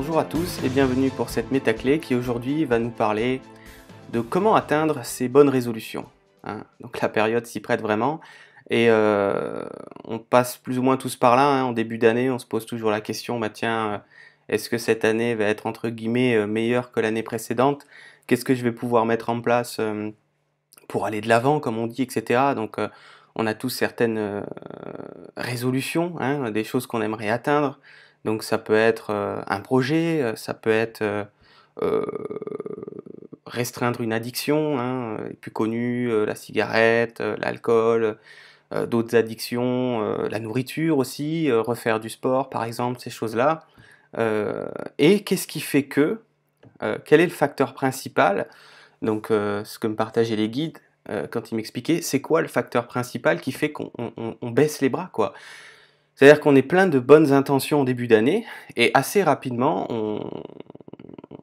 Bonjour à tous et bienvenue pour cette métaclé qui aujourd'hui va nous parler de comment atteindre ces bonnes résolutions. hein. Donc la période s'y prête vraiment et euh, on passe plus ou moins tous par là. hein. En début d'année, on se pose toujours la question, bah tiens, euh, est-ce que cette année va être entre guillemets euh, meilleure que l'année précédente? Qu'est-ce que je vais pouvoir mettre en place pour aller de l'avant, comme on dit, etc. Donc on a tous certaines résolutions, hein, des choses qu'on aimerait atteindre. Donc ça peut être euh, un projet, euh, ça peut être euh, restreindre une addiction, hein, plus connues, euh, la cigarette, l'alcool, d'autres addictions, la nourriture aussi, refaire du sport par exemple, ces choses-là. Et qu'est-ce qui fait que, quel est le facteur principal? Donc ce que me partageaient les guides quand ils m'expliquaient, c'est quoi le facteur principal qui fait qu'on on- on- on baisse les bras quoi? C'est-à-dire qu'on est plein de bonnes intentions au début d'année et assez rapidement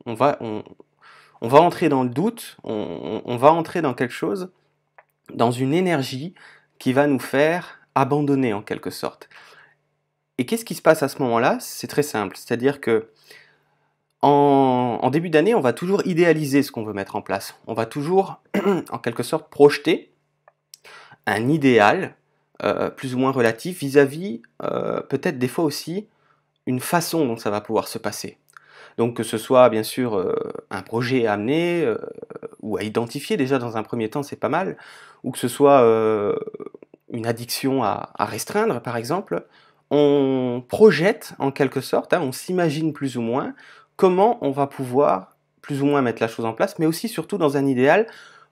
on, va, on, va entrer dans le doute, on, va entrer dans quelque chose, dans une énergie qui va nous faire abandonner en quelque sorte. Et qu'est-ce qui se passe à ce moment-là? C'est très simple, c'est-à-dire que en début d'année, on va toujours idéaliser ce qu'on veut mettre en place. On va toujours, en quelque sorte, projeter un idéal euh, plus ou moins relatif vis-à-vis, euh, peut-être des fois aussi, une façon dont ça va pouvoir se passer. Donc que ce soit bien sûr euh, un projet à amener ou à identifier déjà dans un premier temps, c'est pas mal, ou que ce soit une addiction à, à restreindre par exemple, on projette en quelque sorte, hein, on s'imagine plus ou moins comment on va pouvoir plus ou moins mettre la chose en place, mais aussi surtout dans un idéal,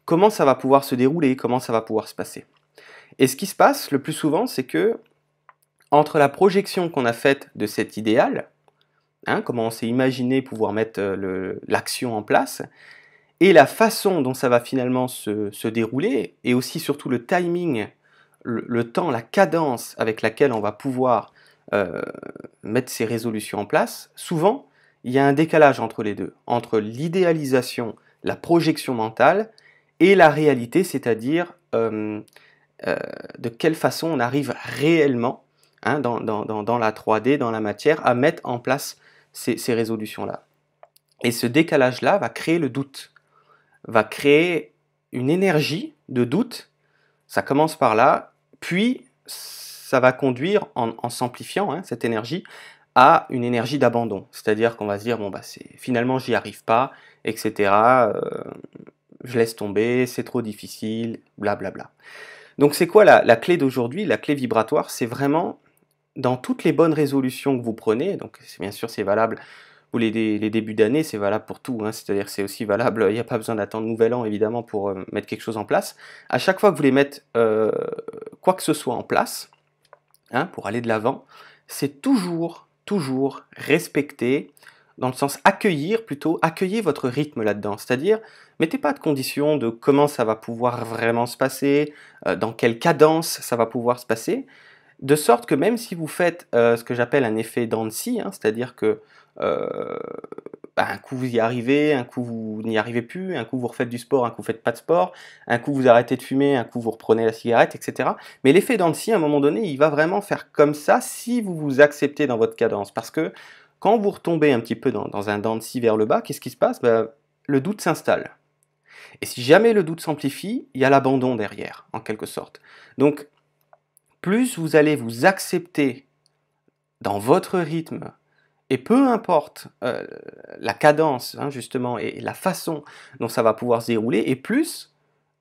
comment ça va pouvoir se dérouler, comment ça va pouvoir se passer. Et ce qui se passe le plus souvent, c'est que entre la projection qu'on a faite de cet idéal, hein, comment on s'est imaginé pouvoir mettre euh, l'action en place, et la façon dont ça va finalement se, se dérouler, et aussi surtout le timing, le, le temps, la cadence avec laquelle on va pouvoir euh, mettre ces résolutions en place, souvent, il y a un décalage entre les deux, entre l'idéalisation, la projection mentale, et la réalité, c'est-à-dire euh, euh, de quelle façon on arrive réellement hein, dans, la 3D, dans la matière, à mettre en place ces, résolutions-là. Et ce décalage-là va créer le doute, va créer une énergie de doute. Ça commence par là, puis ça va conduire, en, s'amplifiant, hein, cette énergie, à une énergie d'abandon. C'est-à-dire qu'on va se dire, bon, bah, c'est, finalement, j'y arrive pas, etc. euh, je laisse tomber, c'est trop difficile, blablabla. Donc c'est quoi la, la clé d'aujourd'hui La clé vibratoire, c'est vraiment dans toutes les bonnes résolutions que vous prenez, donc bien sûr c'est valable pour les, les débuts d'année, c'est valable pour tout, hein, c'est-à-dire c'est aussi valable, il n'y a pas besoin d'attendre nouvel an évidemment pour euh, mettre quelque chose en place. À chaque fois que vous voulez mettre euh, quoi que ce soit en place, hein, pour aller de l'avant, c'est toujours, toujours respecter, dans le sens accueillir plutôt, accueillez votre rythme là-dedans, c'est-à-dire mettez pas de conditions de comment ça va pouvoir vraiment se passer, euh, dans quelle cadence ça va pouvoir se passer, de sorte que même si vous faites euh, ce que j'appelle un effet scie, hein, c'est-à-dire que euh, bah, un coup vous y arrivez, un coup vous n'y arrivez plus, un coup vous refaites du sport, un coup vous faites pas de sport, un coup vous arrêtez de fumer, un coup vous reprenez la cigarette, etc. Mais l'effet scie, à un moment donné, il va vraiment faire comme ça si vous vous acceptez dans votre cadence. Parce que quand vous retombez un petit peu dans, dans un dent de scie vers le bas, qu'est-ce qui se passe? Bah, Le doute s'installe. Et si jamais le doute s'amplifie, il y a l'abandon derrière, en quelque sorte. Donc, plus vous allez vous accepter dans votre rythme, et peu importe euh, la cadence, hein, justement, et la façon dont ça va pouvoir se dérouler, et plus,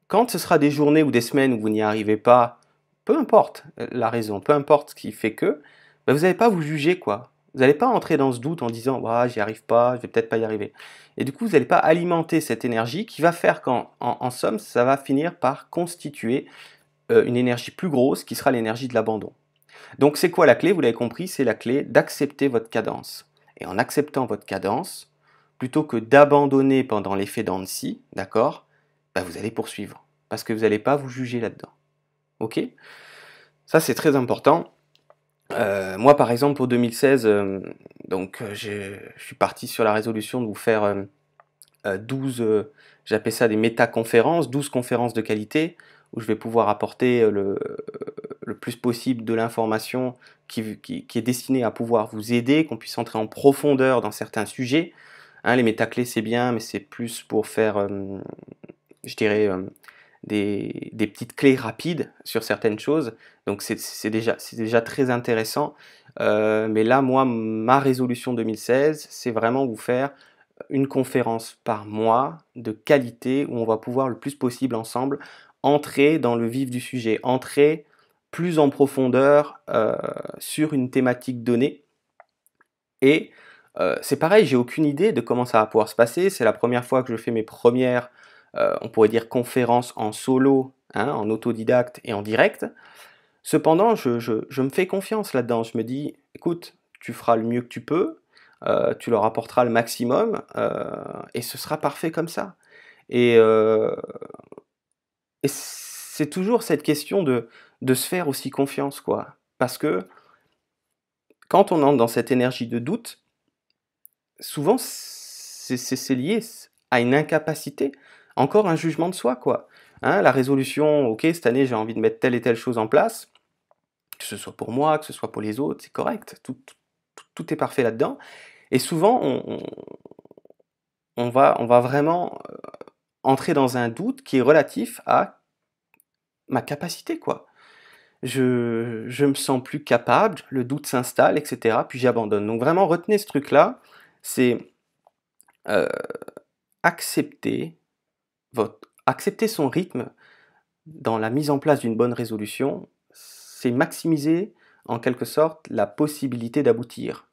quand ce sera des journées ou des semaines où vous n'y arrivez pas, peu importe euh, la raison, peu importe ce qui fait que, ben, vous n'allez pas vous juger, quoi. Vous n'allez pas entrer dans ce doute en disant, ouais, j'y arrive pas, je vais peut-être pas y arriver. Et du coup, vous n'allez pas alimenter cette énergie qui va faire qu'en en, somme, ça va finir par constituer euh, une énergie plus grosse qui sera l'énergie de l'abandon. Donc c'est quoi la clé? Vous l'avez compris, c'est la clé d'accepter votre cadence. Et en acceptant votre cadence, plutôt que d'abandonner pendant l'effet scie, d'accord bah, Vous allez poursuivre. Parce que vous n'allez pas vous juger là-dedans. Ok? Ça c'est très important. Euh, moi par exemple pour 2016, euh, donc euh, je suis parti sur la résolution de vous faire euh, euh, 12, euh, j'appelle ça des méta-conférences, 12 conférences de qualité, où je vais pouvoir apporter le, plus possible de l'information qui, est destinée à pouvoir vous aider, qu'on puisse entrer en profondeur dans certains sujets. Hein, les métaclés, c'est bien, mais c'est plus pour faire, je dirais, des, petites clés rapides sur certaines choses. Donc c'est déjà, déjà très intéressant. Euh, mais là, moi, ma résolution 2016, c'est vraiment vous faire une conférence par mois de qualité où on va pouvoir le plus possible ensemble entrer dans le vif du sujet, entrer plus en profondeur euh, sur une thématique donnée. Et euh, c'est pareil, j'ai aucune idée de comment ça va pouvoir se passer. C'est la première fois que je fais mes premières, euh, on pourrait dire, conférences en solo, hein, en autodidacte et en direct. Cependant, je, me fais confiance là-dedans. Je me dis, écoute, tu feras le mieux que tu peux, tu leur apporteras le maximum, et ce sera parfait comme ça. Et et c'est toujours cette question de, de se faire aussi confiance, quoi. Parce que quand on entre dans cette énergie de doute, souvent c'est lié à une incapacité, encore un jugement de soi, quoi. Hein, la résolution, ok, cette année j'ai envie de mettre telle et telle chose en place, que ce soit pour moi, que ce soit pour les autres, c'est correct, tout, est parfait là-dedans. Et souvent, on, va, vraiment euh, entrer dans un doute qui est relatif à ma capacité, quoi. Je, je me sens plus capable, le doute s'installe, etc. Puis j'abandonne. Donc vraiment, retenez ce truc-là, c'est euh, accepter, accepter son rythme dans la mise en place d'une bonne résolution, c'est maximiser en quelque sorte la possibilité d'aboutir.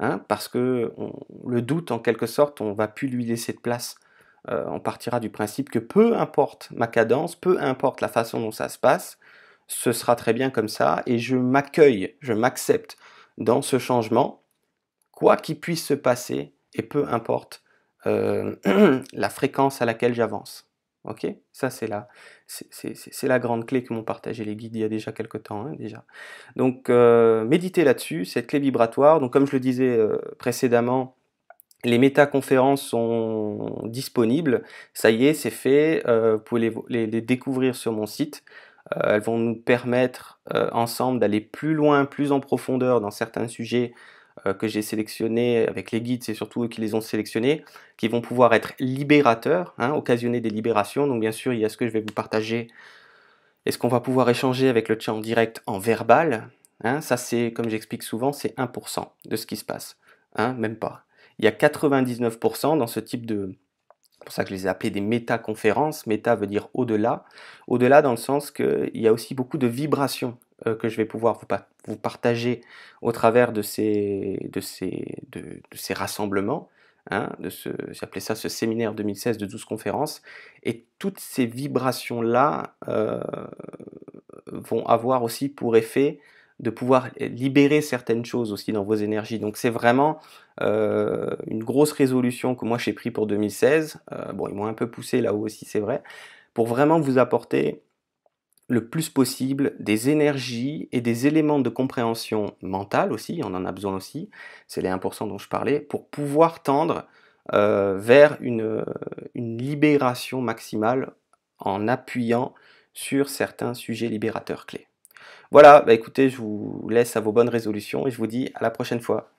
Hein, parce que le doute, en quelque sorte, on va plus lui laisser de place. Euh, on partira du principe que peu importe ma cadence, peu importe la façon dont ça se passe, ce sera très bien comme ça, et je m'accueille, je m'accepte dans ce changement, quoi qu'il puisse se passer, et peu importe euh, la fréquence à laquelle j'avance. Ok? Ça, c'est la, c'est, la grande clé que m'ont partagé les guides il y a déjà quelques temps. Hein, déjà. Donc, euh, méditez là-dessus, cette clé vibratoire. Donc, comme je le disais précédemment, les métaconférences sont disponibles, ça y est, c'est fait, euh, vous pouvez les, découvrir sur mon site. Euh, elles vont nous permettre euh, ensemble d'aller plus loin, plus en profondeur dans certains sujets que j'ai sélectionnés avec les guides, c'est surtout eux qui les ont sélectionnés, qui vont pouvoir être libérateurs, hein, occasionner des libérations. Donc bien sûr, il y a ce que je vais vous partager et ce qu'on va pouvoir échanger avec le chat en direct en verbal. Hein? ça c'est, comme j'explique souvent, c'est 1% de ce qui se passe, hein, même pas il y a 99% dans ce type de... C'est pour ça que je les ai appelés des métaconférences. Méta veut dire au-delà. Au-delà dans le sens qu'il y a aussi beaucoup de vibrations euh, que je vais pouvoir vous, partager au travers de ces, de ces, de, ces rassemblements. Hein, de ce, j'appelais ça ce séminaire 2016 de 12 conférences, et toutes ces vibrations-là euh, vont avoir aussi pour effet de pouvoir libérer certaines choses aussi dans vos énergies. Donc c'est vraiment euh, une grosse résolution que moi j'ai pris pour 2016. Euh, bon, ils m'ont un peu poussé là-haut aussi, c'est vrai, pour vraiment vous apporter le plus possible des énergies et des éléments de compréhension mentale aussi, on en a besoin aussi, c'est les 1% dont je parlais, pour pouvoir tendre euh, vers une, une libération maximale en appuyant sur certains sujets libérateurs clés. Voilà, bah écoutez, je vous laisse à vos bonnes résolutions et je vous dis à la prochaine fois.